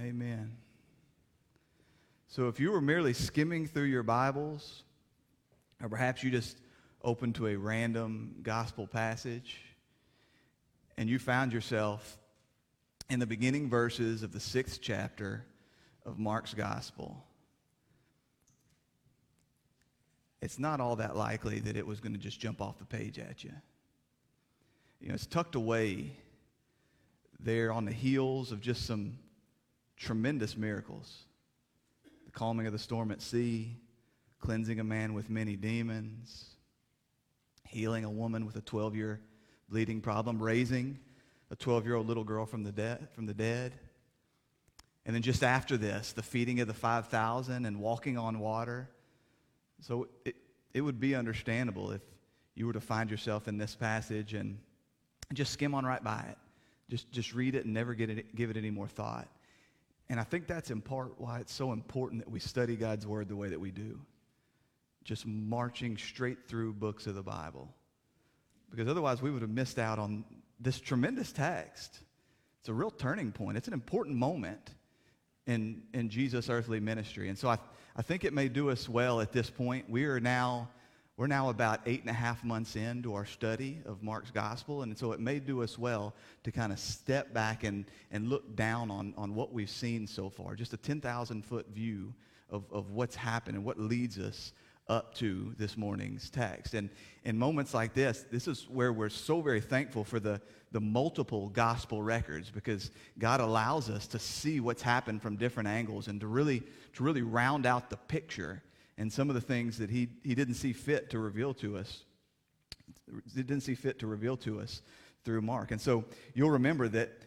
Amen. So if you were merely skimming through your Bibles, or perhaps you just opened to a random gospel passage, and you found yourself in the beginning verses of the sixth chapter of Mark's gospel, it's not all that likely that it was going to just jump off the page at you. You know, it's tucked away there on the heels of just some tremendous miracles the calming of the storm at sea, cleansing a man with many demons, healing a woman with a 12 year bleeding problem, raising a 12 year old little girl from the, de- from the dead. And then just after this, the feeding of the 5,000 and walking on water. So it, it would be understandable if you were to find yourself in this passage and just skim on right by it. Just, just read it and never get it, give it any more thought. And I think that's in part why it's so important that we study God's Word the way that we do. Just marching straight through books of the Bible. Because otherwise, we would have missed out on this tremendous text. It's a real turning point, it's an important moment in, in Jesus' earthly ministry. And so I, I think it may do us well at this point. We are now we're now about eight and a half months into our study of Mark's gospel, and so it may do us well to kind of step back and, and look down on, on what we've seen so far, just a 10,000 foot view of, of what's happened and what leads us up to this morning's text. And in moments like this, this is where we're so very thankful for the, the multiple gospel records because God allows us to see what's happened from different angles and to really, to really round out the picture and some of the things that he, he didn't see fit to reveal to us. He didn't see fit to reveal to us through Mark. And so you'll remember that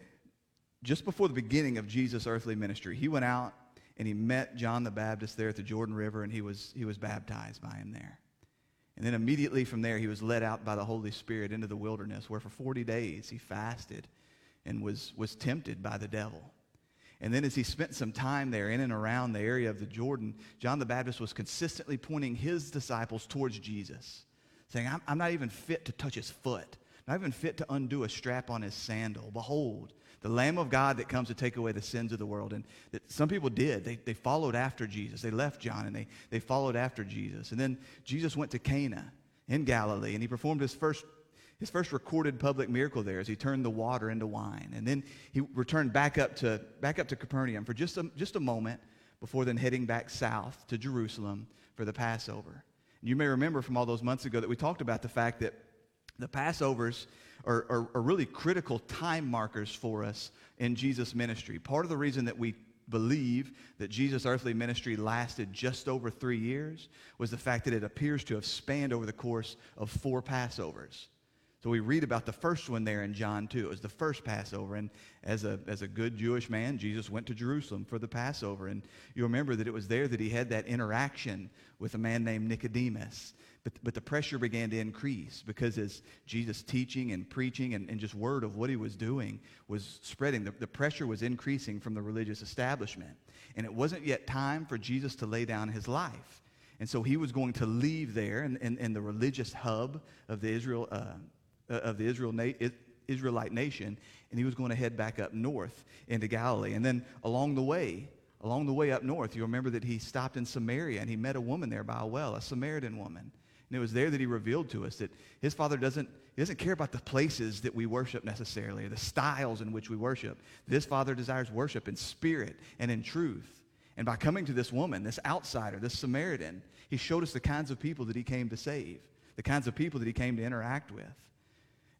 just before the beginning of Jesus' earthly ministry, he went out and he met John the Baptist there at the Jordan River, and he was, he was baptized by him there. And then immediately from there, he was led out by the Holy Spirit into the wilderness, where for 40 days he fasted and was, was tempted by the devil. And then as he spent some time there in and around the area of the Jordan, John the Baptist was consistently pointing his disciples towards Jesus, saying, I'm, I'm not even fit to touch his foot, not even fit to undo a strap on his sandal. Behold, the Lamb of God that comes to take away the sins of the world. And that some people did. They, they followed after Jesus. They left John and they, they followed after Jesus. And then Jesus went to Cana in Galilee and he performed his first his first recorded public miracle there is he turned the water into wine. And then he returned back up to, back up to Capernaum for just a, just a moment before then heading back south to Jerusalem for the Passover. And you may remember from all those months ago that we talked about the fact that the Passovers are, are, are really critical time markers for us in Jesus' ministry. Part of the reason that we believe that Jesus' earthly ministry lasted just over three years was the fact that it appears to have spanned over the course of four Passovers. So we read about the first one there in John 2. It was the first Passover. And as a, as a good Jewish man, Jesus went to Jerusalem for the Passover. And you remember that it was there that he had that interaction with a man named Nicodemus. But, but the pressure began to increase because as Jesus' teaching and preaching and, and just word of what he was doing was spreading, the, the pressure was increasing from the religious establishment. And it wasn't yet time for Jesus to lay down his life. And so he was going to leave there in, in, in the religious hub of the Israel, uh, uh, of the Israel na- Israelite nation, and he was going to head back up north into Galilee. And then along the way, along the way up north, you remember that he stopped in Samaria and he met a woman there by a well, a Samaritan woman. And it was there that he revealed to us that his father doesn't, he doesn't care about the places that we worship necessarily, or the styles in which we worship. This father desires worship in spirit and in truth. And by coming to this woman, this outsider, this Samaritan, he showed us the kinds of people that he came to save, the kinds of people that he came to interact with.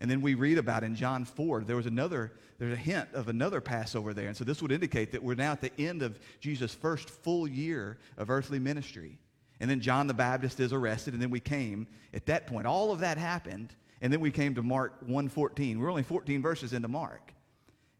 And then we read about in John 4, there was another, there's a hint of another Passover there. And so this would indicate that we're now at the end of Jesus' first full year of earthly ministry. And then John the Baptist is arrested, and then we came at that point. All of that happened, and then we came to Mark 1:14. We're only 14 verses into Mark.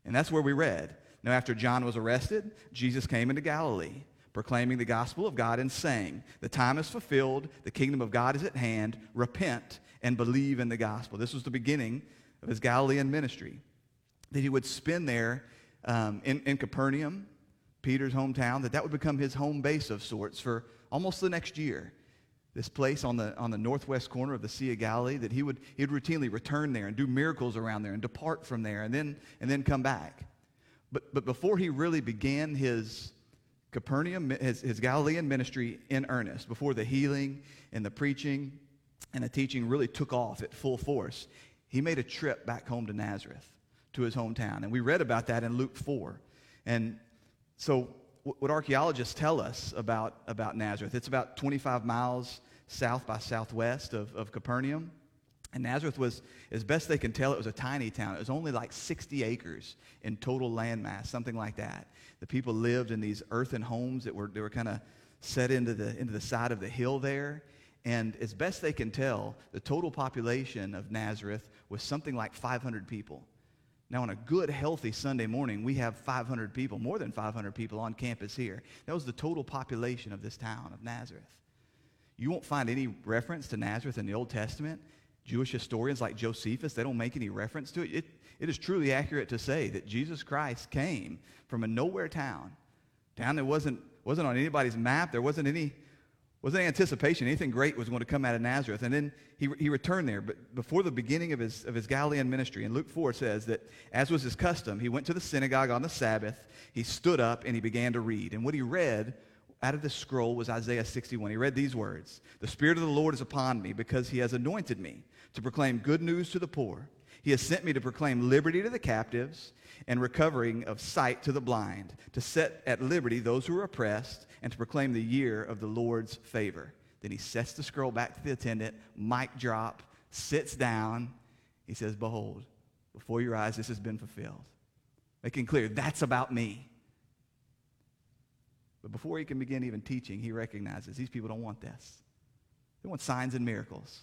And that's where we read. Now, after John was arrested, Jesus came into Galilee, proclaiming the gospel of God and saying, The time is fulfilled, the kingdom of God is at hand, repent and believe in the gospel. This was the beginning of his Galilean ministry. That he would spend there um, in, in Capernaum, Peter's hometown, that that would become his home base of sorts for almost the next year. This place on the, on the northwest corner of the Sea of Galilee, that he would, he would routinely return there and do miracles around there and depart from there and then, and then come back. But, but before he really began his Capernaum, his, his Galilean ministry in earnest, before the healing and the preaching and the teaching really took off at full force, he made a trip back home to Nazareth, to his hometown. And we read about that in Luke 4. And so, what archaeologists tell us about, about Nazareth, it's about 25 miles south by southwest of, of Capernaum. And Nazareth was, as best they can tell, it was a tiny town. It was only like 60 acres in total landmass, something like that. The people lived in these earthen homes that were, they were kind of set into the, into the side of the hill there. And as best they can tell, the total population of Nazareth was something like 500 people. Now, on a good, healthy Sunday morning, we have 500 people, more than 500 people on campus here. That was the total population of this town of Nazareth. You won't find any reference to Nazareth in the Old Testament. Jewish historians like Josephus, they don't make any reference to it. it. It is truly accurate to say that Jesus Christ came from a nowhere town, town that wasn't, wasn't on anybody's map. There wasn't any, wasn't any anticipation anything great was going to come out of Nazareth. And then he, he returned there. But before the beginning of his, of his Galilean ministry, and Luke 4 says that, as was his custom, he went to the synagogue on the Sabbath, he stood up, and he began to read. And what he read out of this scroll was Isaiah 61. He read these words The Spirit of the Lord is upon me because he has anointed me to proclaim good news to the poor. He has sent me to proclaim liberty to the captives and recovering of sight to the blind, to set at liberty those who are oppressed, and to proclaim the year of the Lord's favor. Then he sets the scroll back to the attendant, mic drop, sits down. He says, Behold, before your eyes this has been fulfilled. Making clear, that's about me. But before he can begin even teaching, he recognizes these people don't want this. They want signs and miracles.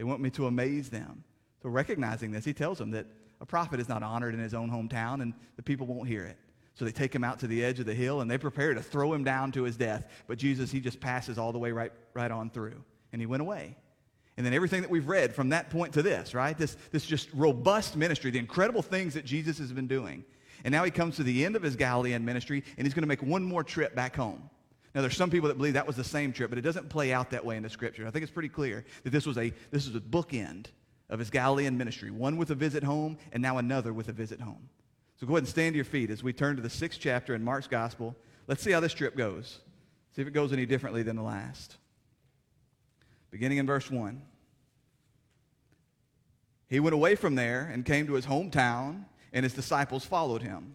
They want me to amaze them. So, recognizing this, he tells them that a prophet is not honored in his own hometown and the people won't hear it. So they take him out to the edge of the hill and they prepare to throw him down to his death. But Jesus, he just passes all the way right, right on through. And he went away. And then everything that we've read from that point to this, right? This, this just robust ministry, the incredible things that Jesus has been doing. And now he comes to the end of his Galilean ministry and he's going to make one more trip back home. Now, there's some people that believe that was the same trip, but it doesn't play out that way in the scripture. I think it's pretty clear that this was a, this was a bookend of his Galilean ministry, one with a visit home and now another with a visit home. So go ahead and stand to your feet as we turn to the sixth chapter in Mark's gospel. Let's see how this trip goes. See if it goes any differently than the last. Beginning in verse 1. He went away from there and came to his hometown, and his disciples followed him.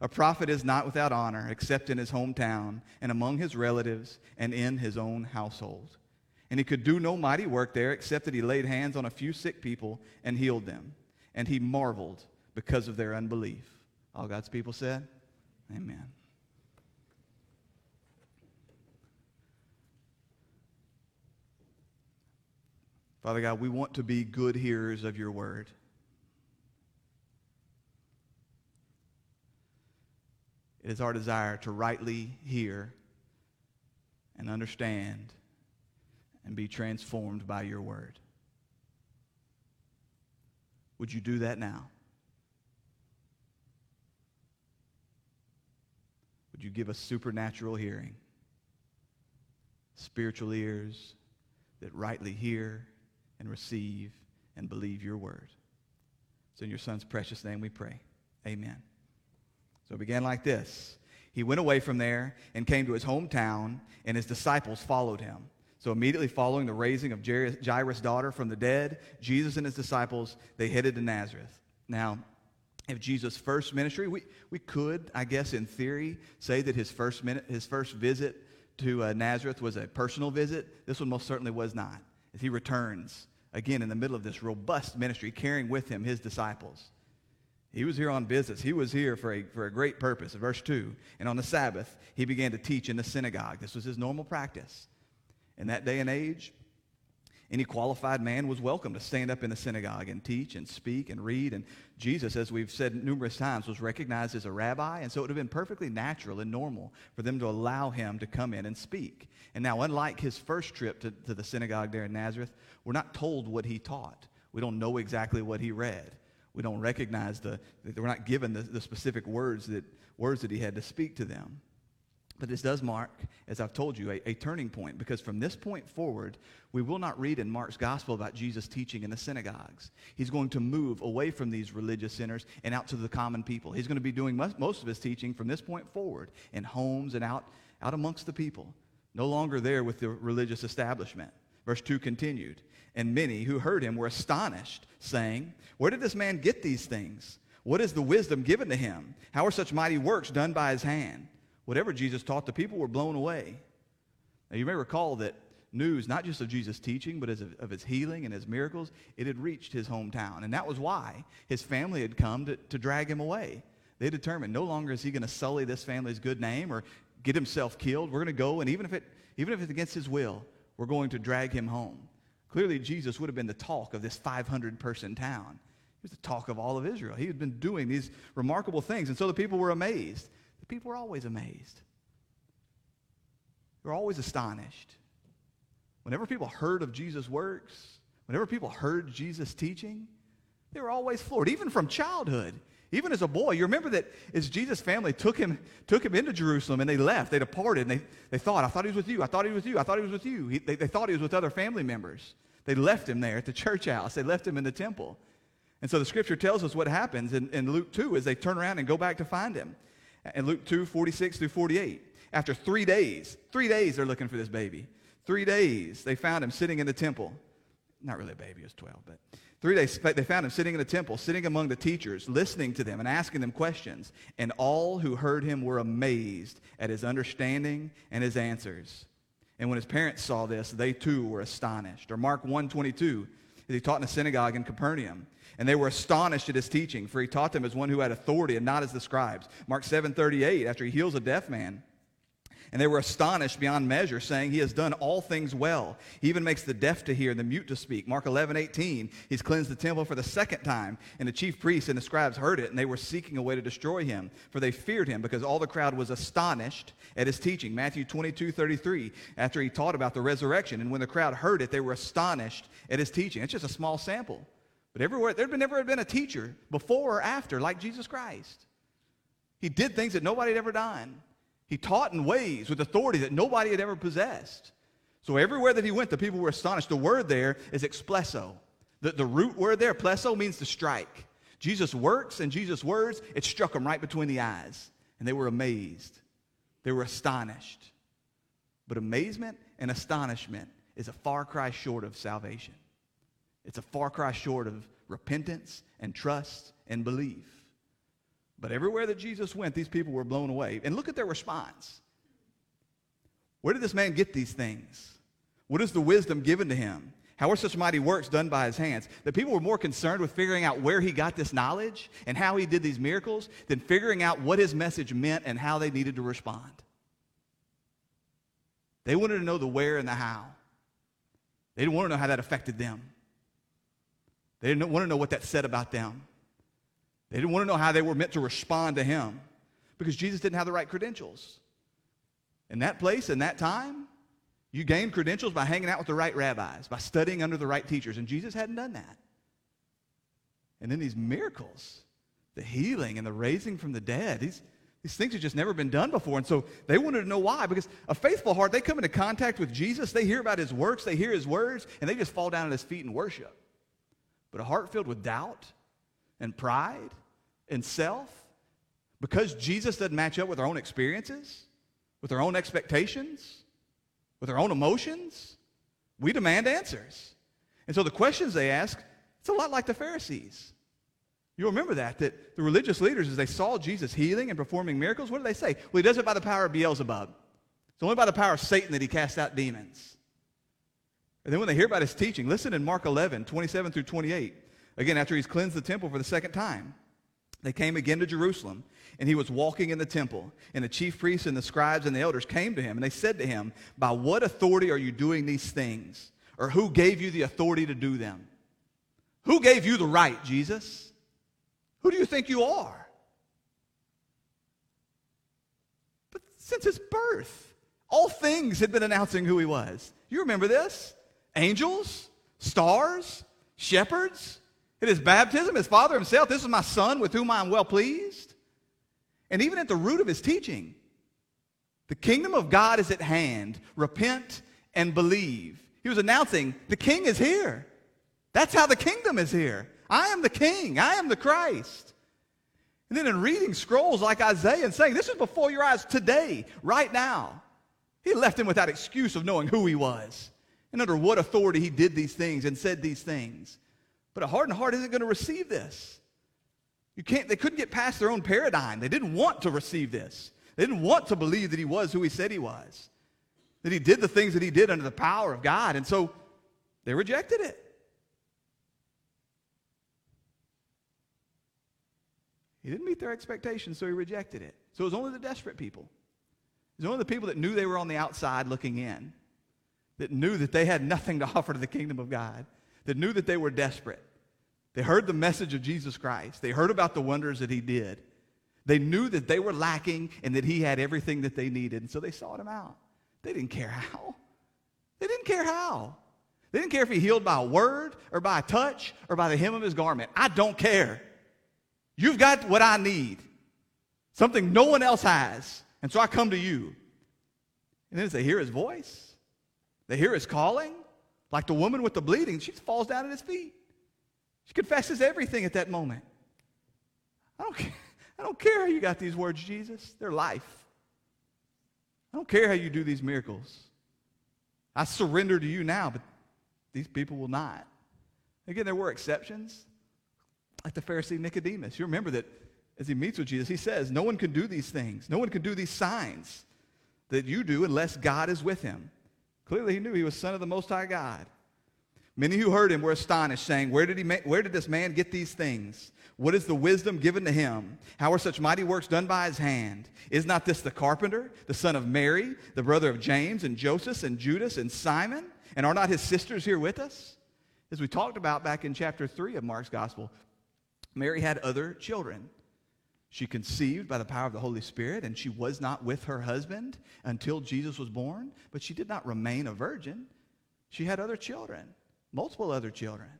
A prophet is not without honor except in his hometown, and among his relatives, and in his own household. And he could do no mighty work there except that he laid hands on a few sick people and healed them. And he marveled because of their unbelief. All God's people said, Amen. Father God, we want to be good hearers of your word. It is our desire to rightly hear and understand and be transformed by your word. Would you do that now? Would you give us supernatural hearing, spiritual ears that rightly hear and receive and believe your word? It's in your son's precious name we pray. Amen. So it began like this. He went away from there and came to his hometown, and his disciples followed him. So immediately following the raising of Jairus' daughter from the dead, Jesus and his disciples, they headed to Nazareth. Now, if Jesus' first ministry, we, we could, I guess, in theory, say that his first, minute, his first visit to uh, Nazareth was a personal visit. This one most certainly was not. As he returns, again, in the middle of this robust ministry, carrying with him his disciples. He was here on business. He was here for a, for a great purpose. Verse 2 And on the Sabbath, he began to teach in the synagogue. This was his normal practice in that day and age, Any qualified man was welcome to stand up in the synagogue and teach and speak and read. And Jesus, as we've said numerous times, was recognized as a rabbi. And so it would have been perfectly natural and normal for them to allow him to come in and speak. And now, unlike his first trip to, to the synagogue there in Nazareth, we're not told what he taught. We don't know exactly what he read. We don't recognize the, we're not given the, the specific words that, words that he had to speak to them. But this does mark, as I've told you, a, a, turning point because from this point forward, we will not read in Mark's gospel about Jesus teaching in the synagogues. He's going to move away from these religious centers and out to the common people. He's going to be doing most, most of his teaching from this point forward in homes and out, out amongst the people, no longer there with the religious establishment. Verse 2 continued, and many who heard him were astonished, saying, Where did this man get these things? What is the wisdom given to him? How are such mighty works done by his hand? whatever Jesus taught, the people were blown away. Now, you may recall that news, not just of Jesus' teaching, but of, of his healing and his miracles, it had reached his hometown. And that was why his family had come to, to drag him away. They determined no longer is he going to sully this family's good name or get himself killed. We're going to go, and even if, it, even if it's against his will, we're going to drag him home. Clearly, Jesus would have been the talk of this 500 person town. He was the talk of all of Israel. He had been doing these remarkable things. And so the people were amazed. The people were always amazed. They were always astonished. Whenever people heard of Jesus' works, whenever people heard Jesus' teaching, they were always floored, even from childhood. Even as a boy, you remember that as Jesus' family took him, took him into Jerusalem and they left, they departed, and they, they thought, I thought he was with you, I thought he was with you, I thought he was with you. He, they, they thought he was with other family members. They left him there at the church house, they left him in the temple. And so the scripture tells us what happens in, in Luke 2 as they turn around and go back to find him in Luke 2 46 through 48. After three days, three days they're looking for this baby. Three days they found him sitting in the temple. Not really a baby, he was 12, but three days they found him sitting in the temple, sitting among the teachers, listening to them and asking them questions. And all who heard him were amazed at his understanding and his answers. And when his parents saw this, they too were astonished. Or Mark 122, he taught in a synagogue in Capernaum. And they were astonished at his teaching, for he taught them as one who had authority and not as the scribes. Mark 7:38, after he heals a deaf man. And they were astonished beyond measure, saying, He has done all things well. He even makes the deaf to hear and the mute to speak. Mark 11, 18, He's cleansed the temple for the second time. And the chief priests and the scribes heard it, and they were seeking a way to destroy him, for they feared him, because all the crowd was astonished at his teaching. Matthew 22, 33, after he taught about the resurrection. And when the crowd heard it, they were astonished at his teaching. It's just a small sample. But everywhere, there had never been a teacher before or after like Jesus Christ. He did things that nobody had ever done. He taught in ways with authority that nobody had ever possessed. So everywhere that he went, the people were astonished. The word there is ekplesso. The, the root word there, plesso, means to strike. Jesus' works and Jesus' words, it struck them right between the eyes. And they were amazed. They were astonished. But amazement and astonishment is a far cry short of salvation. It's a far cry short of repentance and trust and belief. But everywhere that Jesus went, these people were blown away. And look at their response. Where did this man get these things? What is the wisdom given to him? How are such mighty works done by his hands? The people were more concerned with figuring out where he got this knowledge and how he did these miracles than figuring out what his message meant and how they needed to respond. They wanted to know the where and the how. They didn't want to know how that affected them. They didn't want to know what that said about them. They didn't want to know how they were meant to respond to him because Jesus didn't have the right credentials. In that place, in that time, you gained credentials by hanging out with the right rabbis, by studying under the right teachers, and Jesus hadn't done that. And then these miracles, the healing and the raising from the dead, these, these things had just never been done before. And so they wanted to know why. Because a faithful heart, they come into contact with Jesus, they hear about his works, they hear his words, and they just fall down at his feet and worship. But a heart filled with doubt and pride and self, because Jesus doesn't match up with our own experiences, with our own expectations, with our own emotions, we demand answers. And so the questions they ask, it's a lot like the Pharisees. You'll remember that, that the religious leaders, as they saw Jesus healing and performing miracles, what did they say? Well, he does it by the power of Beelzebub. It's only by the power of Satan that he casts out demons. And then when they hear about his teaching, listen in Mark 11, 27 through 28. Again, after he's cleansed the temple for the second time, they came again to Jerusalem, and he was walking in the temple. And the chief priests and the scribes and the elders came to him, and they said to him, By what authority are you doing these things? or who gave you the authority to do them? Who gave you the right, Jesus? Who do you think you are? But since his birth, all things had been announcing who he was. You remember this? Angels, stars, shepherds. At his baptism, his father himself, this is my son with whom I am well pleased. And even at the root of his teaching, the kingdom of God is at hand. Repent and believe. He was announcing, the king is here. That's how the kingdom is here. I am the king. I am the Christ. And then in reading scrolls like Isaiah and saying, this is before your eyes today, right now. He left him without excuse of knowing who he was and under what authority he did these things and said these things. But a hardened heart isn't going to receive this. You can't, they couldn't get past their own paradigm. They didn't want to receive this. They didn't want to believe that he was who he said he was, that he did the things that he did under the power of God. And so they rejected it. He didn't meet their expectations, so he rejected it. So it was only the desperate people. It was only the people that knew they were on the outside looking in, that knew that they had nothing to offer to the kingdom of God, that knew that they were desperate. They heard the message of Jesus Christ. They heard about the wonders that he did. They knew that they were lacking and that he had everything that they needed, and so they sought him out. They didn't care how. They didn't care how. They didn't care if he healed by a word or by a touch or by the hem of his garment. I don't care. You've got what I need, something no one else has. And so I come to you. And then they hear his voice, they hear his calling, like the woman with the bleeding, she falls down at his feet. She confesses everything at that moment. I don't care, I don't care how you got these words, Jesus. They're life. I don't care how you do these miracles. I surrender to you now, but these people will not. Again, there were exceptions, like the Pharisee Nicodemus. You remember that as he meets with Jesus, he says, No one can do these things. No one can do these signs that you do unless God is with him. Clearly, he knew he was son of the Most High God. Many who heard him were astonished, saying, Where did, he ma- where did this man get these things? What is the wisdom given to him? How are such mighty works done by his hand? Is not this the carpenter, the son of Mary, the brother of James and Joseph and Judas and Simon? And are not his sisters here with us? As we talked about back in chapter 3 of Mark's gospel, Mary had other children. She conceived by the power of the Holy Spirit, and she was not with her husband until Jesus was born, but she did not remain a virgin. She had other children multiple other children.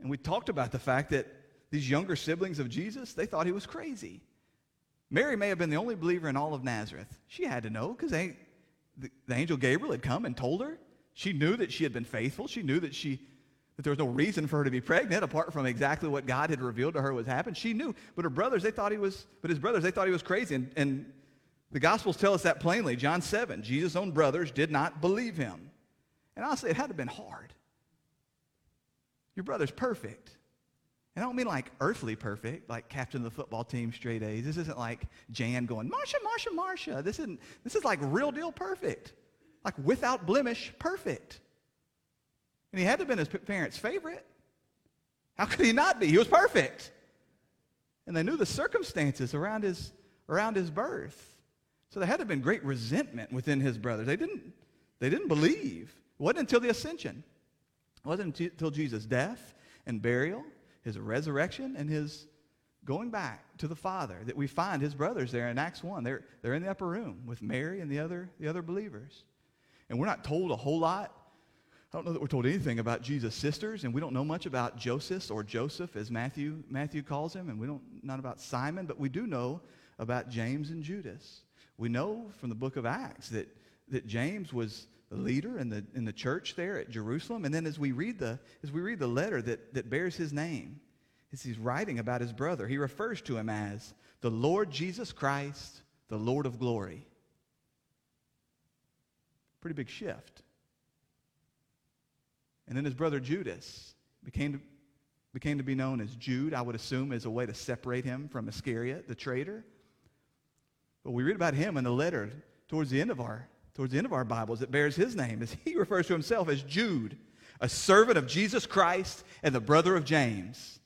And we talked about the fact that these younger siblings of Jesus, they thought he was crazy. Mary may have been the only believer in all of Nazareth. She had to know because the, the angel Gabriel had come and told her. She knew that she had been faithful. She knew that she that there was no reason for her to be pregnant apart from exactly what God had revealed to her was happening. She knew, but her brothers they thought he was. But his brothers they thought he was crazy. And, and the Gospels tell us that plainly. John seven, Jesus' own brothers did not believe him. And honestly, it had to have been hard. Your brother's perfect. And I don't mean like earthly perfect, like captain of the football team, straight A's. This isn't like Jan going, Marsha, Marsha, Marsha. This, isn't, this is like real deal perfect. Like without blemish, perfect. And he had to have been his parents' favorite. How could he not be? He was perfect. And they knew the circumstances around his, around his birth. So there had to have been great resentment within his brothers. They didn't, they didn't believe. It wasn't until the ascension it wasn't until Jesus' death and burial, his resurrection, and his going back to the Father that we find his brothers there in Acts 1. They're, they're in the upper room with Mary and the other, the other believers. And we're not told a whole lot. I don't know that we're told anything about Jesus' sisters, and we don't know much about Joseph or Joseph, as Matthew, Matthew calls him, and we don't not about Simon, but we do know about James and Judas. We know from the book of Acts that, that James was the leader in the, in the church there at Jerusalem. And then as we read the, as we read the letter that, that bears his name, as he's writing about his brother, he refers to him as the Lord Jesus Christ, the Lord of glory. Pretty big shift. And then his brother Judas became to, became to be known as Jude, I would assume, as a way to separate him from Iscariot, the traitor. But we read about him in the letter towards the end of our towards the end of our Bibles that bears his name as he refers to himself as Jude, a servant of Jesus Christ and the brother of James.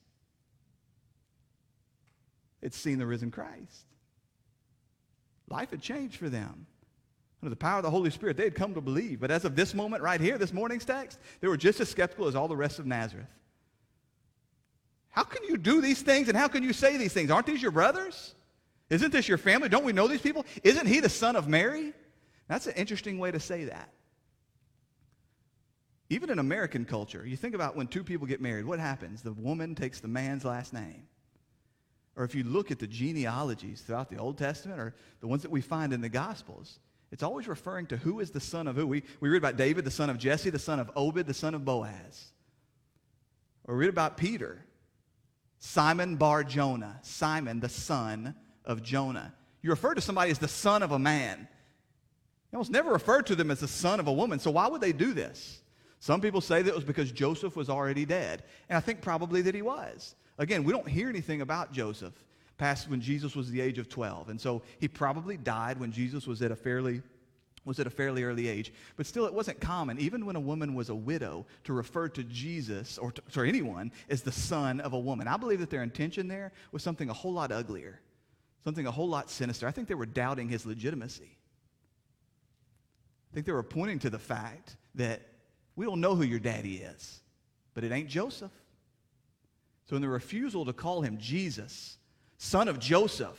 It's seen the risen Christ. Life had changed for them. Under the power of the Holy Spirit, they had come to believe. But as of this moment right here, this morning's text, they were just as skeptical as all the rest of Nazareth. How can you do these things and how can you say these things? Aren't these your brothers? Isn't this your family? Don't we know these people? Isn't he the son of Mary? That's an interesting way to say that. Even in American culture, you think about when two people get married, what happens? The woman takes the man's last name. Or if you look at the genealogies throughout the Old Testament or the ones that we find in the Gospels, it's always referring to who is the son of who. We, we read about David, the son of Jesse, the son of Obed, the son of Boaz. Or we read about Peter, Simon Bar Jonah, Simon, the son of Jonah. You refer to somebody as the son of a man. You almost never refer to them as the son of a woman. So why would they do this? Some people say that it was because Joseph was already dead. And I think probably that he was. Again, we don't hear anything about Joseph past when Jesus was the age of 12. And so he probably died when Jesus was at a fairly was at a fairly early age. But still, it wasn't common, even when a woman was a widow, to refer to Jesus or to, or anyone as the son of a woman. I believe that their intention there was something a whole lot uglier, something a whole lot sinister. I think they were doubting his legitimacy. I think they were pointing to the fact that we don't know who your daddy is, but it ain't Joseph. So in the refusal to call him Jesus, son of Joseph,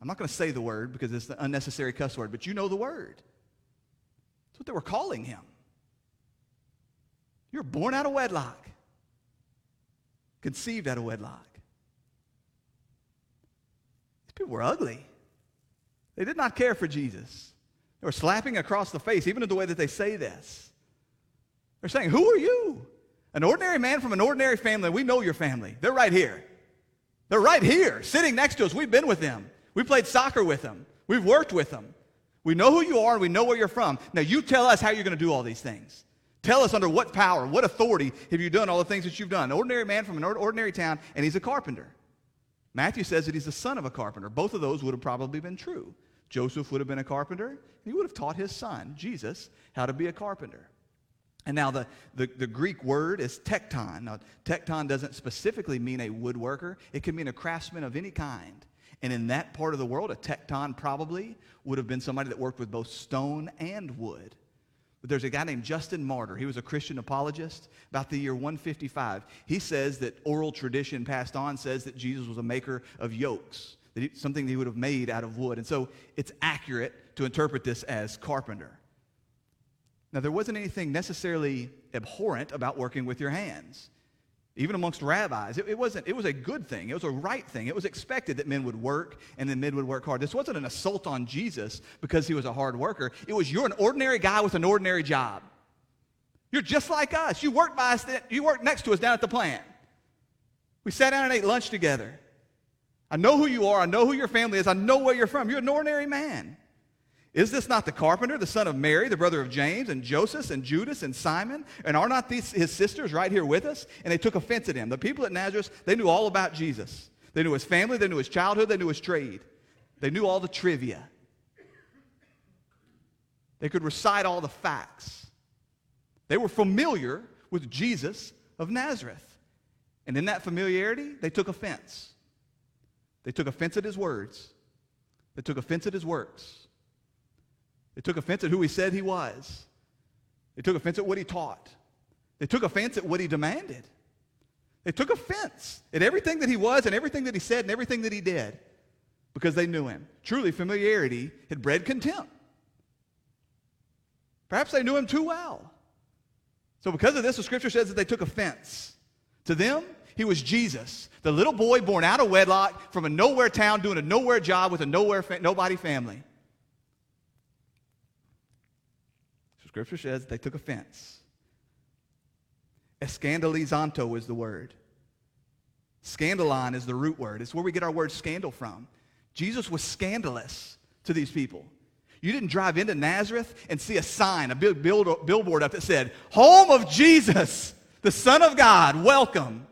I'm not going to say the word because it's an unnecessary cuss word, but you know the word. That's what they were calling him. You're born out of wedlock, conceived out of wedlock. These people were ugly. They did not care for Jesus. They were slapping across the face, even in the way that they say this. They're saying, Who are you? An ordinary man from an ordinary family. We know your family. They're right here. They're right here, sitting next to us. We've been with them. We played soccer with them. We've worked with them. We know who you are and we know where you're from. Now, you tell us how you're going to do all these things. Tell us under what power, what authority have you done all the things that you've done. An ordinary man from an ordinary town, and he's a carpenter. Matthew says that he's the son of a carpenter. Both of those would have probably been true. Joseph would have been a carpenter, and he would have taught his son, Jesus, how to be a carpenter. And now the, the, the, Greek word is tekton. Now, tekton doesn't specifically mean a woodworker. It can mean a craftsman of any kind. And in that part of the world, a tekton probably would have been somebody that worked with both stone and wood. But there's a guy named Justin Martyr. He was a Christian apologist about the year 155. He says that oral tradition passed on says that Jesus was a maker of yokes, that he, something that he would have made out of wood. And so it's accurate to interpret this as carpenter. Now, there wasn't anything necessarily abhorrent about working with your hands. Even amongst rabbis, it, it, wasn't, it was a good thing. It was a right thing. It was expected that men would work and then men would work hard. This wasn't an assault on Jesus because he was a hard worker. It was you're an ordinary guy with an ordinary job. You're just like us. You work by us, you work next to us down at the plant. We sat down and ate lunch together. I know who you are. I know who your family is. I know where you're from. You're an ordinary man. Is this not the carpenter, the son of Mary, the brother of James, and Joseph, and Judas, and Simon? And are not these his sisters right here with us? And they took offense at him. The people at Nazareth, they knew all about Jesus. They knew his family, they knew his childhood, they knew his trade. They knew all the trivia. They could recite all the facts. They were familiar with Jesus of Nazareth. And in that familiarity, they took offense. They took offense at his words. They took offense at his works. They took offense at who he said he was. They took offense at what he taught. They took offense at what he demanded. They took offense at everything that he was and everything that he said and everything that he did because they knew him. Truly, familiarity had bred contempt. Perhaps they knew him too well. So, because of this, the scripture says that they took offense. To them, he was Jesus, the little boy born out of wedlock from a nowhere town doing a nowhere job with a nowhere fa- nobody family. Scripture says they took offense. Escandalizanto is the word. Scandalon is the root word. It's where we get our word scandal from. Jesus was scandalous to these people. You didn't drive into Nazareth and see a sign, a big billboard up that said, Home of Jesus, the Son of God, welcome.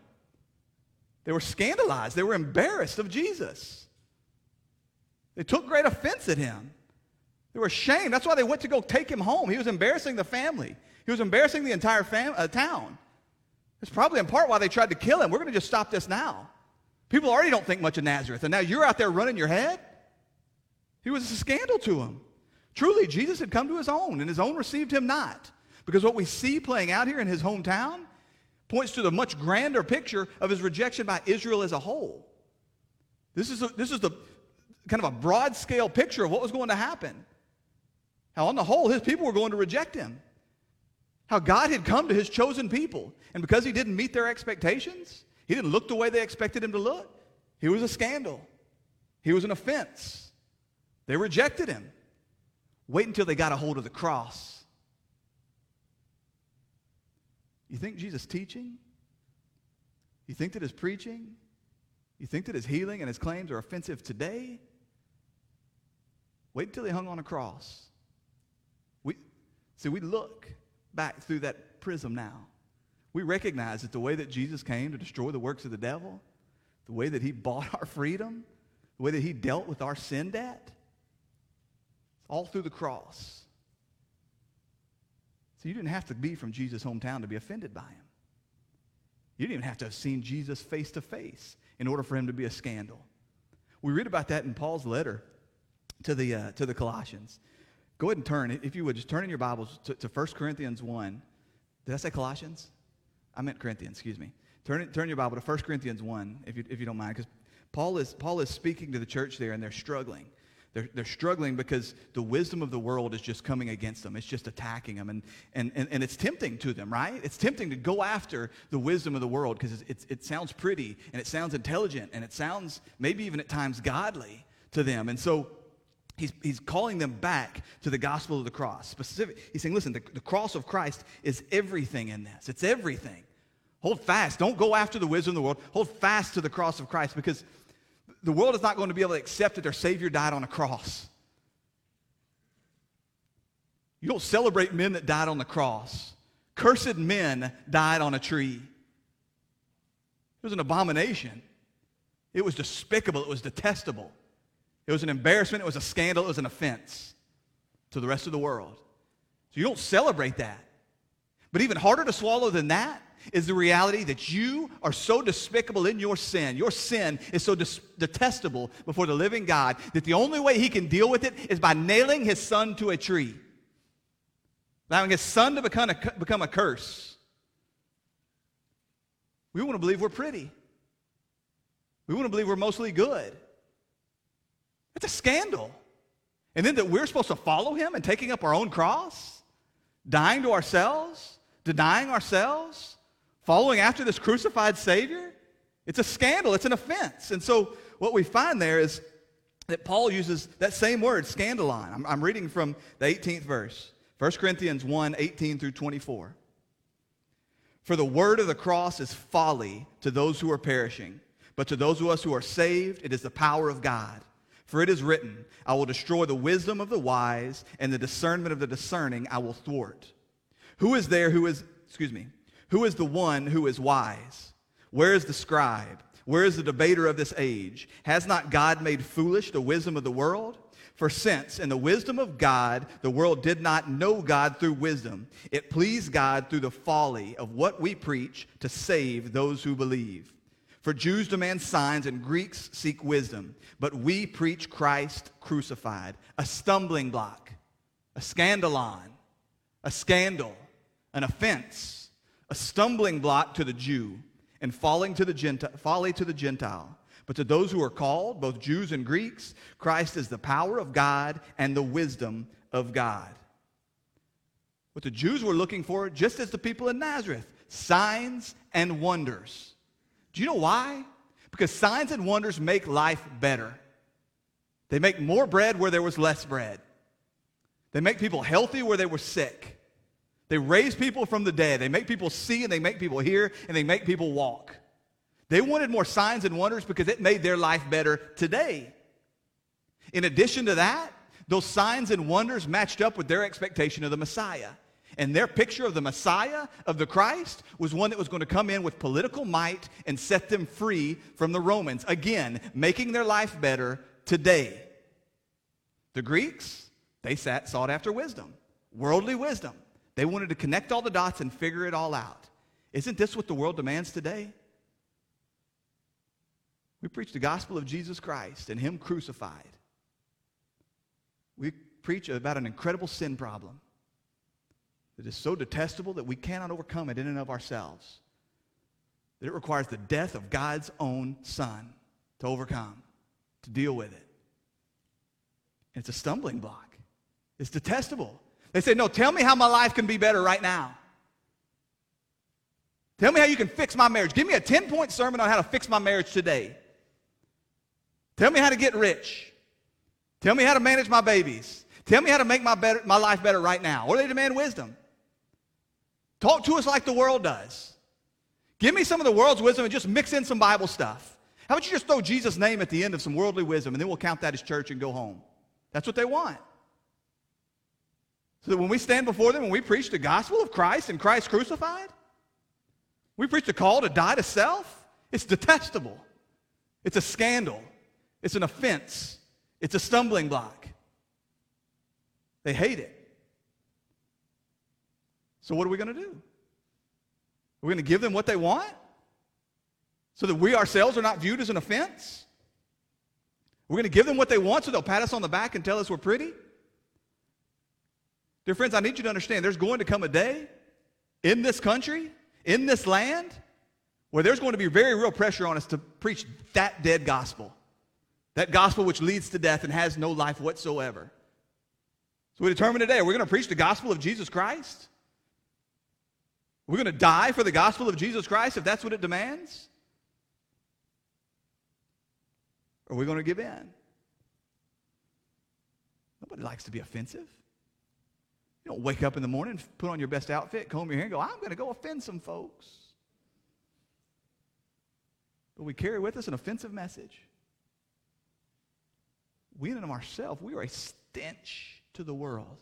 They were scandalized. They were embarrassed of Jesus. They took great offense at him. They were ashamed. That's why they went to go take him home. He was embarrassing the family. He was embarrassing the entire fam- uh, town. It's probably in part why they tried to kill him. We're going to just stop this now. People already don't think much of Nazareth, and now you're out there running your head. He was a scandal to them. Truly, Jesus had come to his own, and his own received him not. Because what we see playing out here in his hometown points to the much grander picture of his rejection by Israel as a whole. This is, a, this is the kind of a broad scale picture of what was going to happen. How, on the whole, his people were going to reject him. How God had come to his chosen people. And because he didn't meet their expectations, he didn't look the way they expected him to look, he was a scandal. He was an offense. They rejected him. Wait until they got a hold of the cross. You think Jesus' teaching? You think that his preaching? You think that his healing and his claims are offensive today? Wait until he hung on a cross. See, we look back through that prism now. We recognize that the way that Jesus came to destroy the works of the devil, the way that he bought our freedom, the way that he dealt with our sin debt, all through the cross. So you didn't have to be from Jesus' hometown to be offended by him. You didn't even have to have seen Jesus face to face in order for him to be a scandal. We read about that in Paul's letter to the, uh, to the Colossians. Go ahead and turn, if you would, just turn in your Bibles to, to 1 Corinthians 1. Did I say Colossians? I meant Corinthians, excuse me. Turn, turn your Bible to 1 Corinthians 1, if you, if you don't mind, because Paul is, Paul is speaking to the church there, and they're struggling. They're, they're struggling because the wisdom of the world is just coming against them. It's just attacking them. And, and, and, and it's tempting to them, right? It's tempting to go after the wisdom of the world because it's, it sounds pretty and it sounds intelligent and it sounds maybe even at times godly to them. And so he's, he's calling them back to the gospel of the cross. Specific, he's saying, listen, the, the cross of Christ is everything in this. It's everything. Hold fast. Don't go after the wisdom of the world. Hold fast to the cross of Christ because the world is not going to be able to accept that their Savior died on a cross. You don't celebrate men that died on the cross. Cursed men died on a tree. It was an abomination. It was despicable. It was detestable. It was an embarrassment. It was a scandal. It was an offense to the rest of the world. So you don't celebrate that. But even harder to swallow than that is the reality that you are so despicable in your sin. Your sin is so detestable before the living God that the only way he can deal with it is by nailing his son to a tree, allowing his son to become a, become a curse. We want to believe we're pretty. We want to believe we're mostly good. It's a scandal. And then that we're supposed to follow him and taking up our own cross, dying to ourselves, denying ourselves, following after this crucified Savior, it's a scandal, it's an offense. And so what we find there is that Paul uses that same word, scandalon. I'm, I'm reading from the 18th verse, 1 Corinthians 1 18 through 24. For the word of the cross is folly to those who are perishing, but to those of us who are saved, it is the power of God. For it is written, I will destroy the wisdom of the wise, and the discernment of the discerning I will thwart. Who is there who is, excuse me, who is the one who is wise? Where is the scribe? Where is the debater of this age? Has not God made foolish the wisdom of the world? For since in the wisdom of God, the world did not know God through wisdom, it pleased God through the folly of what we preach to save those who believe. For Jews demand signs and Greeks seek wisdom, but we preach Christ crucified, a stumbling block, a scandalon, a scandal, an offense a stumbling block to the Jew and falling to the Gentile, folly to the Gentile. But to those who are called, both Jews and Greeks, Christ is the power of God and the wisdom of God. What the Jews were looking for, just as the people in Nazareth, signs and wonders. Do you know why? Because signs and wonders make life better. They make more bread where there was less bread. They make people healthy where they were sick. They raise people from the dead. They make people see and they make people hear and they make people walk. They wanted more signs and wonders because it made their life better today. In addition to that, those signs and wonders matched up with their expectation of the Messiah. And their picture of the Messiah, of the Christ, was one that was going to come in with political might and set them free from the Romans. Again, making their life better today. The Greeks, they sat, sought after wisdom, worldly wisdom. They wanted to connect all the dots and figure it all out. Isn't this what the world demands today? We preach the gospel of Jesus Christ and Him crucified. We preach about an incredible sin problem that is so detestable that we cannot overcome it in and of ourselves. That it requires the death of God's own Son to overcome, to deal with it. And it's a stumbling block. It's detestable. They say, No, tell me how my life can be better right now. Tell me how you can fix my marriage. Give me a 10 point sermon on how to fix my marriage today. Tell me how to get rich. Tell me how to manage my babies. Tell me how to make my, better, my life better right now. Or they demand wisdom. Talk to us like the world does. Give me some of the world's wisdom and just mix in some Bible stuff. How about you just throw Jesus' name at the end of some worldly wisdom and then we'll count that as church and go home? That's what they want. So that when we stand before them and we preach the gospel of Christ and Christ crucified, we preach the call to die to self, it's detestable. It's a scandal. It's an offense. It's a stumbling block. They hate it. So, what are we going to do? Are we going to give them what they want so that we ourselves are not viewed as an offense? We're going to give them what they want so they'll pat us on the back and tell us we're pretty? Dear friends, I need you to understand there's going to come a day in this country, in this land, where there's going to be very real pressure on us to preach that dead gospel. That gospel which leads to death and has no life whatsoever. So we determine today are we going to preach the gospel of Jesus Christ? Are we going to die for the gospel of Jesus Christ if that's what it demands? Or are we going to give in? Nobody likes to be offensive. You don't wake up in the morning, put on your best outfit, comb your hair, and go, I'm going to go offend some folks. But we carry with us an offensive message. We in and of ourselves, we are a stench to the world.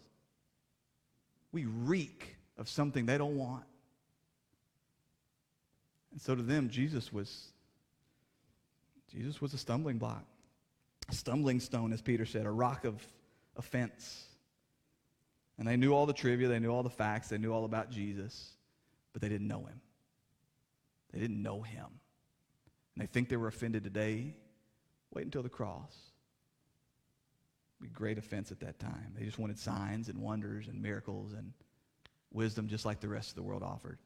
We reek of something they don't want. And so to them, Jesus was Jesus was a stumbling block, a stumbling stone, as Peter said, a rock of offense. And they knew all the trivia, they knew all the facts, they knew all about Jesus, but they didn't know him. They didn't know him. And they think they were offended today. Wait until the cross. Be great offense at that time. They just wanted signs and wonders and miracles and wisdom just like the rest of the world offered.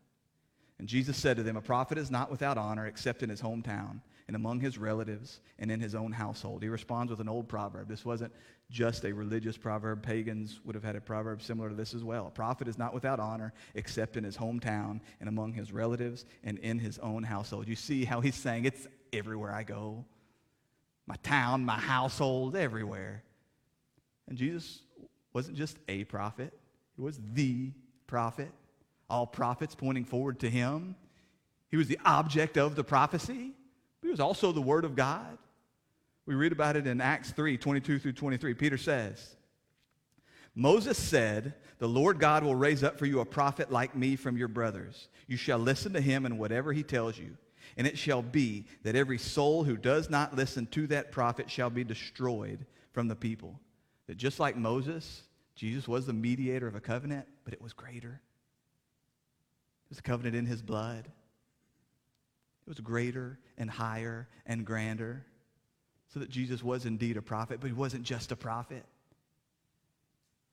And Jesus said to them, A prophet is not without honor except in his hometown and among his relatives and in his own household. He responds with an old proverb. This wasn't just a religious proverb. Pagans would have had a proverb similar to this as well. A prophet is not without honor except in his hometown and among his relatives and in his own household. You see how he's saying it's everywhere I go my town, my household, everywhere. And Jesus wasn't just a prophet, he was the prophet. All prophets pointing forward to him. He was the object of the prophecy. but He was also the Word of God. We read about it in Acts 3 22 through 23. Peter says, Moses said, The Lord God will raise up for you a prophet like me from your brothers. You shall listen to him and whatever he tells you. And it shall be that every soul who does not listen to that prophet shall be destroyed from the people. That just like Moses, Jesus was the mediator of a covenant, but it was greater. Was covenant in his blood. It was greater and higher and grander. So that Jesus was indeed a prophet, but he wasn't just a prophet.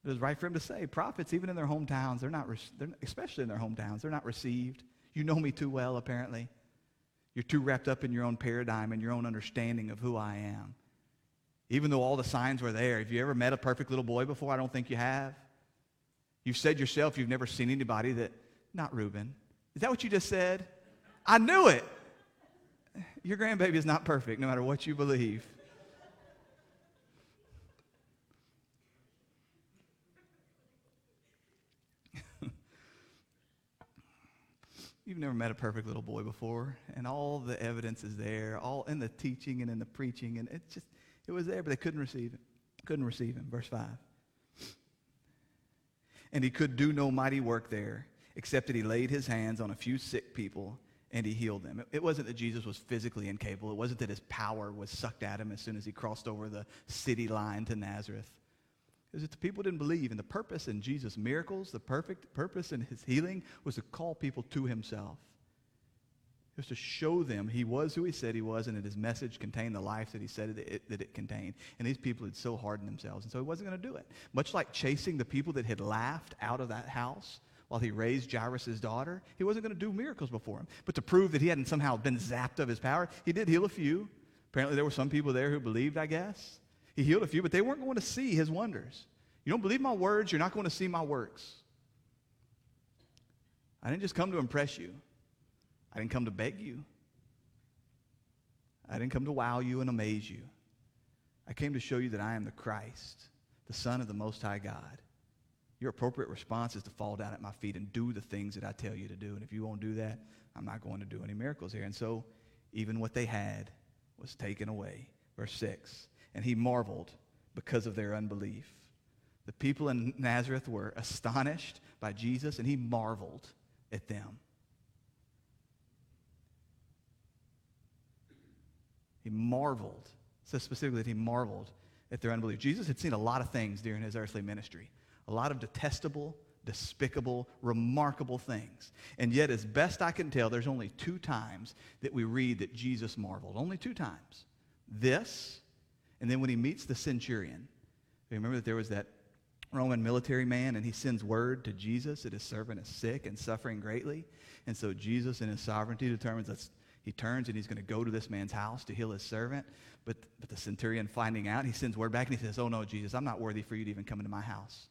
It was right for him to say, prophets, even in their hometowns, they're not, they're, especially in their hometowns, they're not received. You know me too well, apparently. You're too wrapped up in your own paradigm and your own understanding of who I am. Even though all the signs were there. Have you ever met a perfect little boy before? I don't think you have. You've said yourself you've never seen anybody that, not Reuben. Is that what you just said? I knew it. Your grandbaby is not perfect, no matter what you believe. You've never met a perfect little boy before, and all the evidence is there, all in the teaching and in the preaching, and it just it was there, but they couldn't receive it. Couldn't receive him. Verse 5. And he could do no mighty work there, except that he laid his hands on a few sick people and he healed them. It wasn't that Jesus was physically incapable. It wasn't that his power was sucked at him as soon as he crossed over the city line to Nazareth. It was that the people didn't believe. And the purpose in Jesus' miracles, the perfect purpose in his healing was to call people to himself. It was to show them he was who he said he was and that his message contained the life that he said it, that it contained. And these people had so hardened themselves, and so he wasn't going to do it. Much like chasing the people that had laughed out of that house while he raised Jairus' daughter, he wasn't going to do miracles before him. But to prove that he hadn't somehow been zapped of his power, he did heal a few. Apparently, there were some people there who believed, I guess. He healed a few, but they weren't going to see his wonders. You don't believe my words, you're not going to see my works. I didn't just come to impress you. I didn't come to beg you. I didn't come to wow you and amaze you. I came to show you that I am the Christ, the Son of the Most High God. Your appropriate response is to fall down at my feet and do the things that I tell you to do. And if you won't do that, I'm not going to do any miracles here. And so, even what they had was taken away. Verse 6 And he marveled because of their unbelief. The people in Nazareth were astonished by Jesus, and he marveled at them. He marveled. Says specifically that he marveled at their unbelief. Jesus had seen a lot of things during his earthly ministry, a lot of detestable, despicable, remarkable things. And yet, as best I can tell, there's only two times that we read that Jesus marveled. Only two times. This, and then when he meets the centurion. Remember that there was that Roman military man, and he sends word to Jesus that his servant is sick and suffering greatly. And so Jesus, in his sovereignty, determines that he turns and he's going to go to this man's house to heal his servant. But, but the centurion, finding out, he sends word back and he says, Oh, no, Jesus, I'm not worthy for you to even come into my house.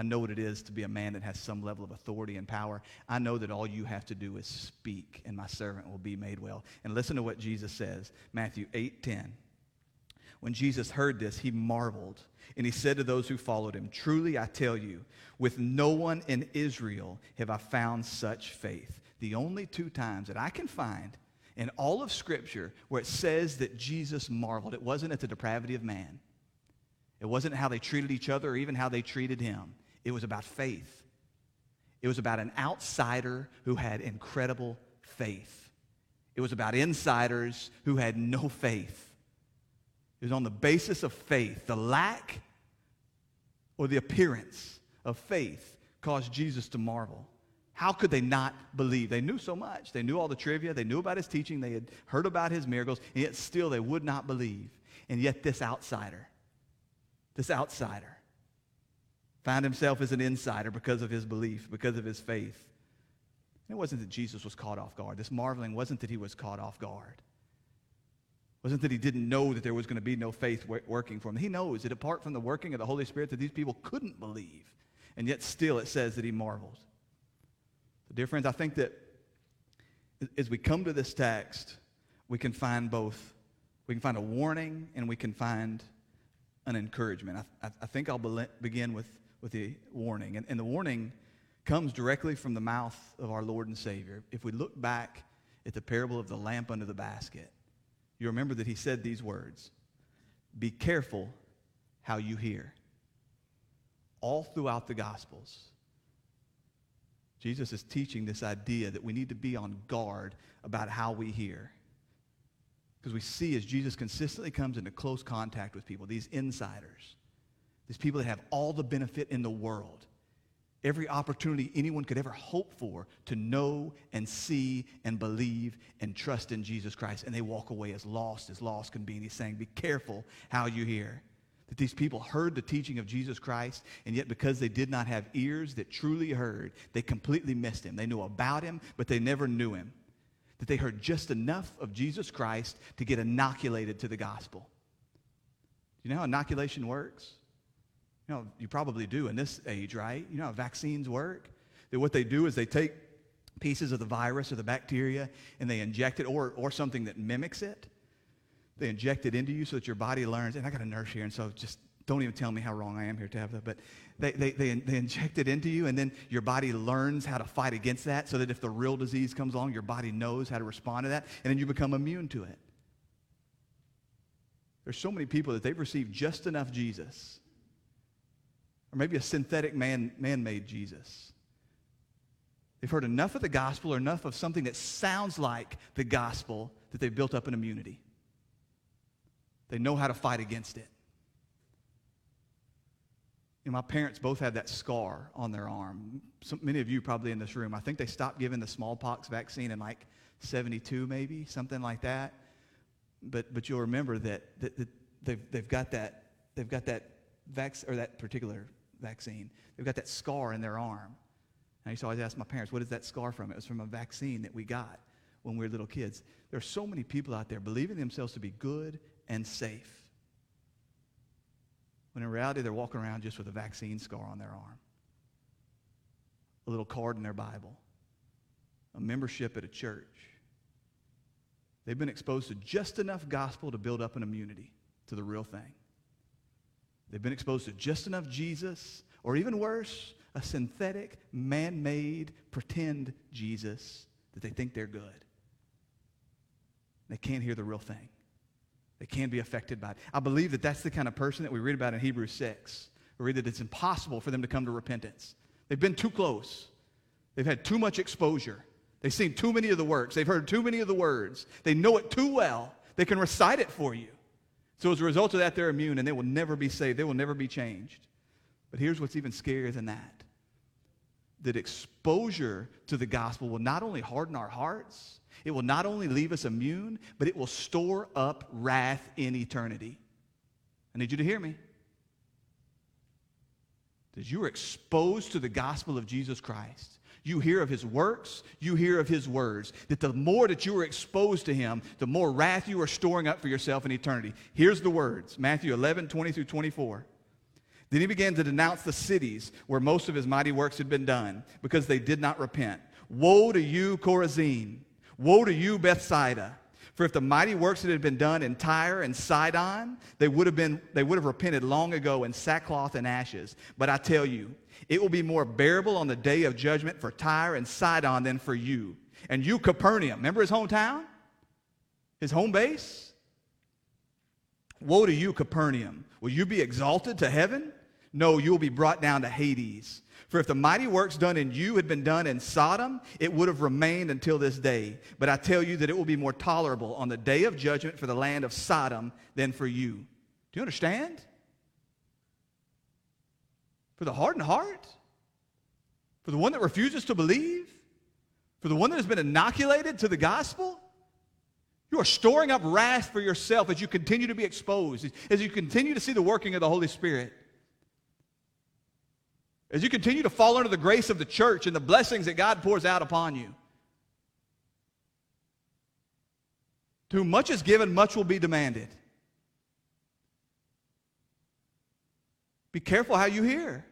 I know what it is to be a man that has some level of authority and power. I know that all you have to do is speak, and my servant will be made well. And listen to what Jesus says Matthew 8 10. When Jesus heard this, he marveled, and he said to those who followed him, Truly I tell you, with no one in Israel have I found such faith. The only two times that I can find in all of Scripture where it says that Jesus marveled, it wasn't at the depravity of man. It wasn't how they treated each other or even how they treated him. It was about faith. It was about an outsider who had incredible faith. It was about insiders who had no faith. It was on the basis of faith. The lack or the appearance of faith caused Jesus to marvel. How could they not believe? They knew so much. They knew all the trivia. They knew about his teaching. They had heard about his miracles, and yet still they would not believe. And yet this outsider, this outsider, found himself as an insider because of his belief, because of his faith. It wasn't that Jesus was caught off guard. This marveling wasn't that he was caught off guard It wasn't that he didn't know that there was going to be no faith working for him. He knows that apart from the working of the Holy Spirit, that these people couldn't believe. And yet still it says that he marvels. Dear friends, I think that as we come to this text, we can find both. We can find a warning and we can find an encouragement. I, I, I think I'll be, begin with, with the warning. And, and the warning comes directly from the mouth of our Lord and Savior. If we look back at the parable of the lamp under the basket, you remember that he said these words Be careful how you hear. All throughout the Gospels, Jesus is teaching this idea that we need to be on guard about how we hear. Because we see as Jesus consistently comes into close contact with people, these insiders, these people that have all the benefit in the world, every opportunity anyone could ever hope for to know and see and believe and trust in Jesus Christ. And they walk away as lost as lost can be. And he's saying, Be careful how you hear. That these people heard the teaching of Jesus Christ, and yet because they did not have ears that truly heard, they completely missed him. They knew about him, but they never knew him. That they heard just enough of Jesus Christ to get inoculated to the gospel. Do you know how inoculation works? You know, you probably do in this age, right? You know how vaccines work? That what they do is they take pieces of the virus or the bacteria and they inject it or, or something that mimics it. They inject it into you so that your body learns. And I got a nurse here, and so just don't even tell me how wrong I am here, Tabitha. But they, they, they, they inject it into you, and then your body learns how to fight against that so that if the real disease comes along, your body knows how to respond to that, and then you become immune to it. There's so many people that they've received just enough Jesus or maybe a synthetic man, man-made Jesus. They've heard enough of the gospel or enough of something that sounds like the gospel that they've built up an immunity. They know how to fight against it. You know, my parents both had that scar on their arm. So many of you probably in this room, I think they stopped giving the smallpox vaccine in like 72 maybe, something like that. But, but you'll remember that, that, that they've, they've got that, they've got that vac- or that particular vaccine. They've got that scar in their arm. I used to always ask my parents, what is that scar from? It was from a vaccine that we got when we were little kids. There are so many people out there believing themselves to be good and safe. When in reality, they're walking around just with a vaccine scar on their arm, a little card in their Bible, a membership at a church. They've been exposed to just enough gospel to build up an immunity to the real thing. They've been exposed to just enough Jesus, or even worse, a synthetic, man made, pretend Jesus that they think they're good. They can't hear the real thing. They can't be affected by it. I believe that that's the kind of person that we read about in Hebrews 6. We read that it's impossible for them to come to repentance. They've been too close. They've had too much exposure. They've seen too many of the works. They've heard too many of the words. They know it too well. They can recite it for you. So as a result of that, they're immune and they will never be saved. They will never be changed. But here's what's even scarier than that that exposure to the gospel will not only harden our hearts, it will not only leave us immune, but it will store up wrath in eternity. I need you to hear me. That you are exposed to the gospel of Jesus Christ. You hear of his works, you hear of his words. That the more that you are exposed to him, the more wrath you are storing up for yourself in eternity. Here's the words Matthew 11, 20 through 24. Then he began to denounce the cities where most of his mighty works had been done because they did not repent. Woe to you, Chorazin! Woe to you, Bethsaida! For if the mighty works that had been done in Tyre and Sidon, they would have been they would have repented long ago in sackcloth and ashes. But I tell you, it will be more bearable on the day of judgment for Tyre and Sidon than for you. And you, Capernaum, remember his hometown? His home base? Woe to you, Capernaum! Will you be exalted to heaven? No, you will be brought down to Hades. For if the mighty works done in you had been done in Sodom, it would have remained until this day. But I tell you that it will be more tolerable on the day of judgment for the land of Sodom than for you. Do you understand? For the hardened heart? For the one that refuses to believe? For the one that has been inoculated to the gospel? You are storing up wrath for yourself as you continue to be exposed, as you continue to see the working of the Holy Spirit. As you continue to fall under the grace of the church and the blessings that God pours out upon you. To whom much is given, much will be demanded. Be careful how you hear.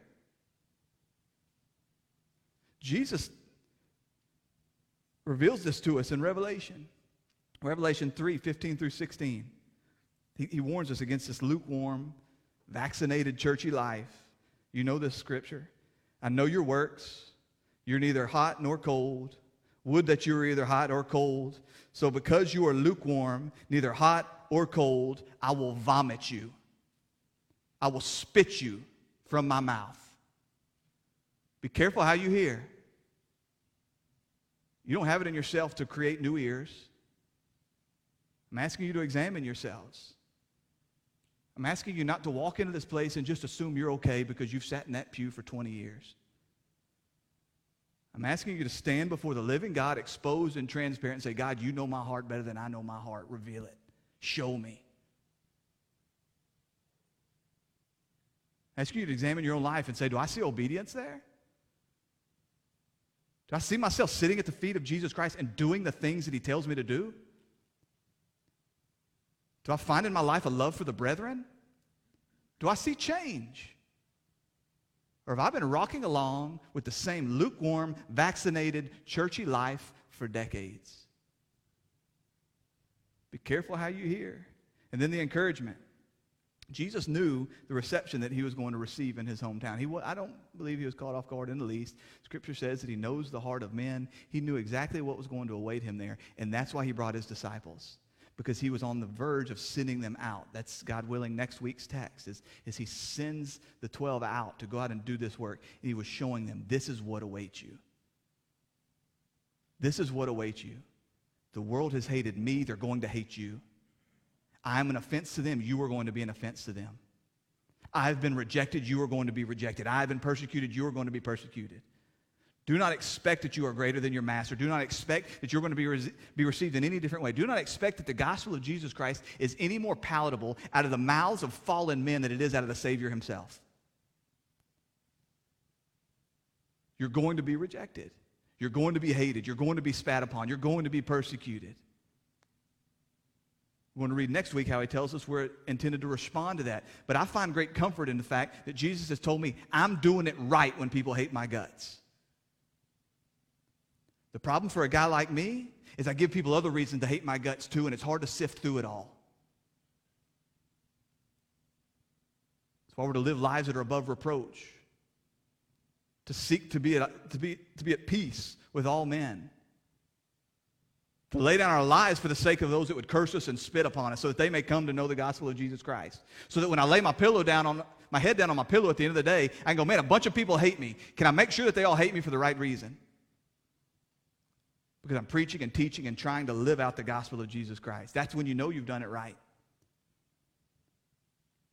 Jesus reveals this to us in Revelation. Revelation 3 15 through 16. He, he warns us against this lukewarm, vaccinated churchy life you know this scripture. I know your works. You're neither hot nor cold. Would that you were either hot or cold. So because you are lukewarm, neither hot or cold, I will vomit you. I will spit you from my mouth. Be careful how you hear. You don't have it in yourself to create new ears. I'm asking you to examine yourselves. I'm asking you not to walk into this place and just assume you're okay because you've sat in that pew for 20 years. I'm asking you to stand before the living God, exposed and transparent, and say, God, you know my heart better than I know my heart. Reveal it. Show me. I ask you to examine your own life and say, Do I see obedience there? Do I see myself sitting at the feet of Jesus Christ and doing the things that he tells me to do? Do I find in my life a love for the brethren? Do I see change? Or have I been rocking along with the same lukewarm, vaccinated, churchy life for decades? Be careful how you hear. And then the encouragement. Jesus knew the reception that he was going to receive in his hometown. He, I don't believe he was caught off guard in the least. Scripture says that he knows the heart of men. He knew exactly what was going to await him there, and that's why he brought his disciples because he was on the verge of sending them out. That's God willing next week's text is, is he sends the 12 out to go out and do this work. And he was showing them this is what awaits you. This is what awaits you. The world has hated me, they're going to hate you. I'm an offense to them, you are going to be an offense to them. I've been rejected, you are going to be rejected. I've been persecuted, you are going to be persecuted. Do not expect that you are greater than your master. Do not expect that you're going to be, re- be received in any different way. Do not expect that the gospel of Jesus Christ is any more palatable out of the mouths of fallen men than it is out of the Savior himself. You're going to be rejected. You're going to be hated. You're going to be spat upon. You're going to be persecuted. We're going to read next week how he tells us we're intended to respond to that. But I find great comfort in the fact that Jesus has told me I'm doing it right when people hate my guts. The problem for a guy like me is I give people other reasons to hate my guts too, and it's hard to sift through it all. If I were to live lives that are above reproach, to seek to be at, to be, to be at peace with all men, to lay down our lives for the sake of those that would curse us and spit upon us so that they may come to know the gospel of Jesus Christ. So that when I lay my pillow down on my head down on my pillow at the end of the day, I can go, man, a bunch of people hate me. Can I make sure that they all hate me for the right reason? Because I'm preaching and teaching and trying to live out the gospel of Jesus Christ. That's when you know you've done it right.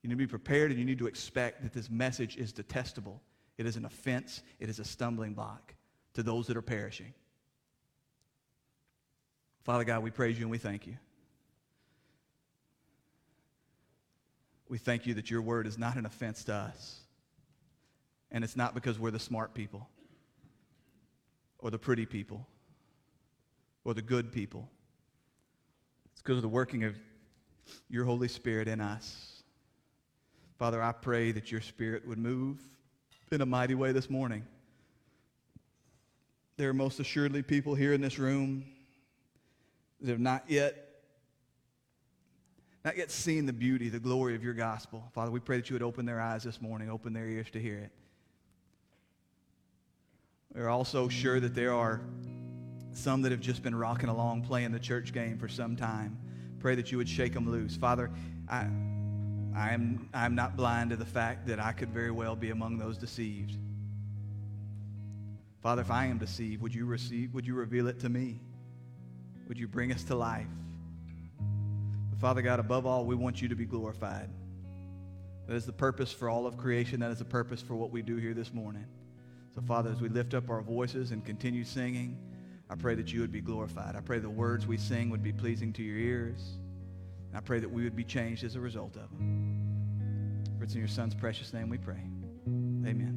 You need to be prepared and you need to expect that this message is detestable. It is an offense, it is a stumbling block to those that are perishing. Father God, we praise you and we thank you. We thank you that your word is not an offense to us. And it's not because we're the smart people or the pretty people or the good people. It's because of the working of your Holy Spirit in us. Father, I pray that your Spirit would move in a mighty way this morning. There are most assuredly people here in this room that have not yet not yet seen the beauty, the glory of your gospel. Father, we pray that you would open their eyes this morning, open their ears to hear it. We're also sure that there are some that have just been rocking along playing the church game for some time. Pray that you would shake them loose. Father, I, I am, I am not blind to the fact that I could very well be among those deceived. Father, if I am deceived, would you, receive, would you reveal it to me? Would you bring us to life? But Father God, above all, we want you to be glorified. That is the purpose for all of creation. That is the purpose for what we do here this morning. So, Father, as we lift up our voices and continue singing, I pray that you would be glorified. I pray the words we sing would be pleasing to your ears. And I pray that we would be changed as a result of them. For it's in your son's precious name we pray. Amen.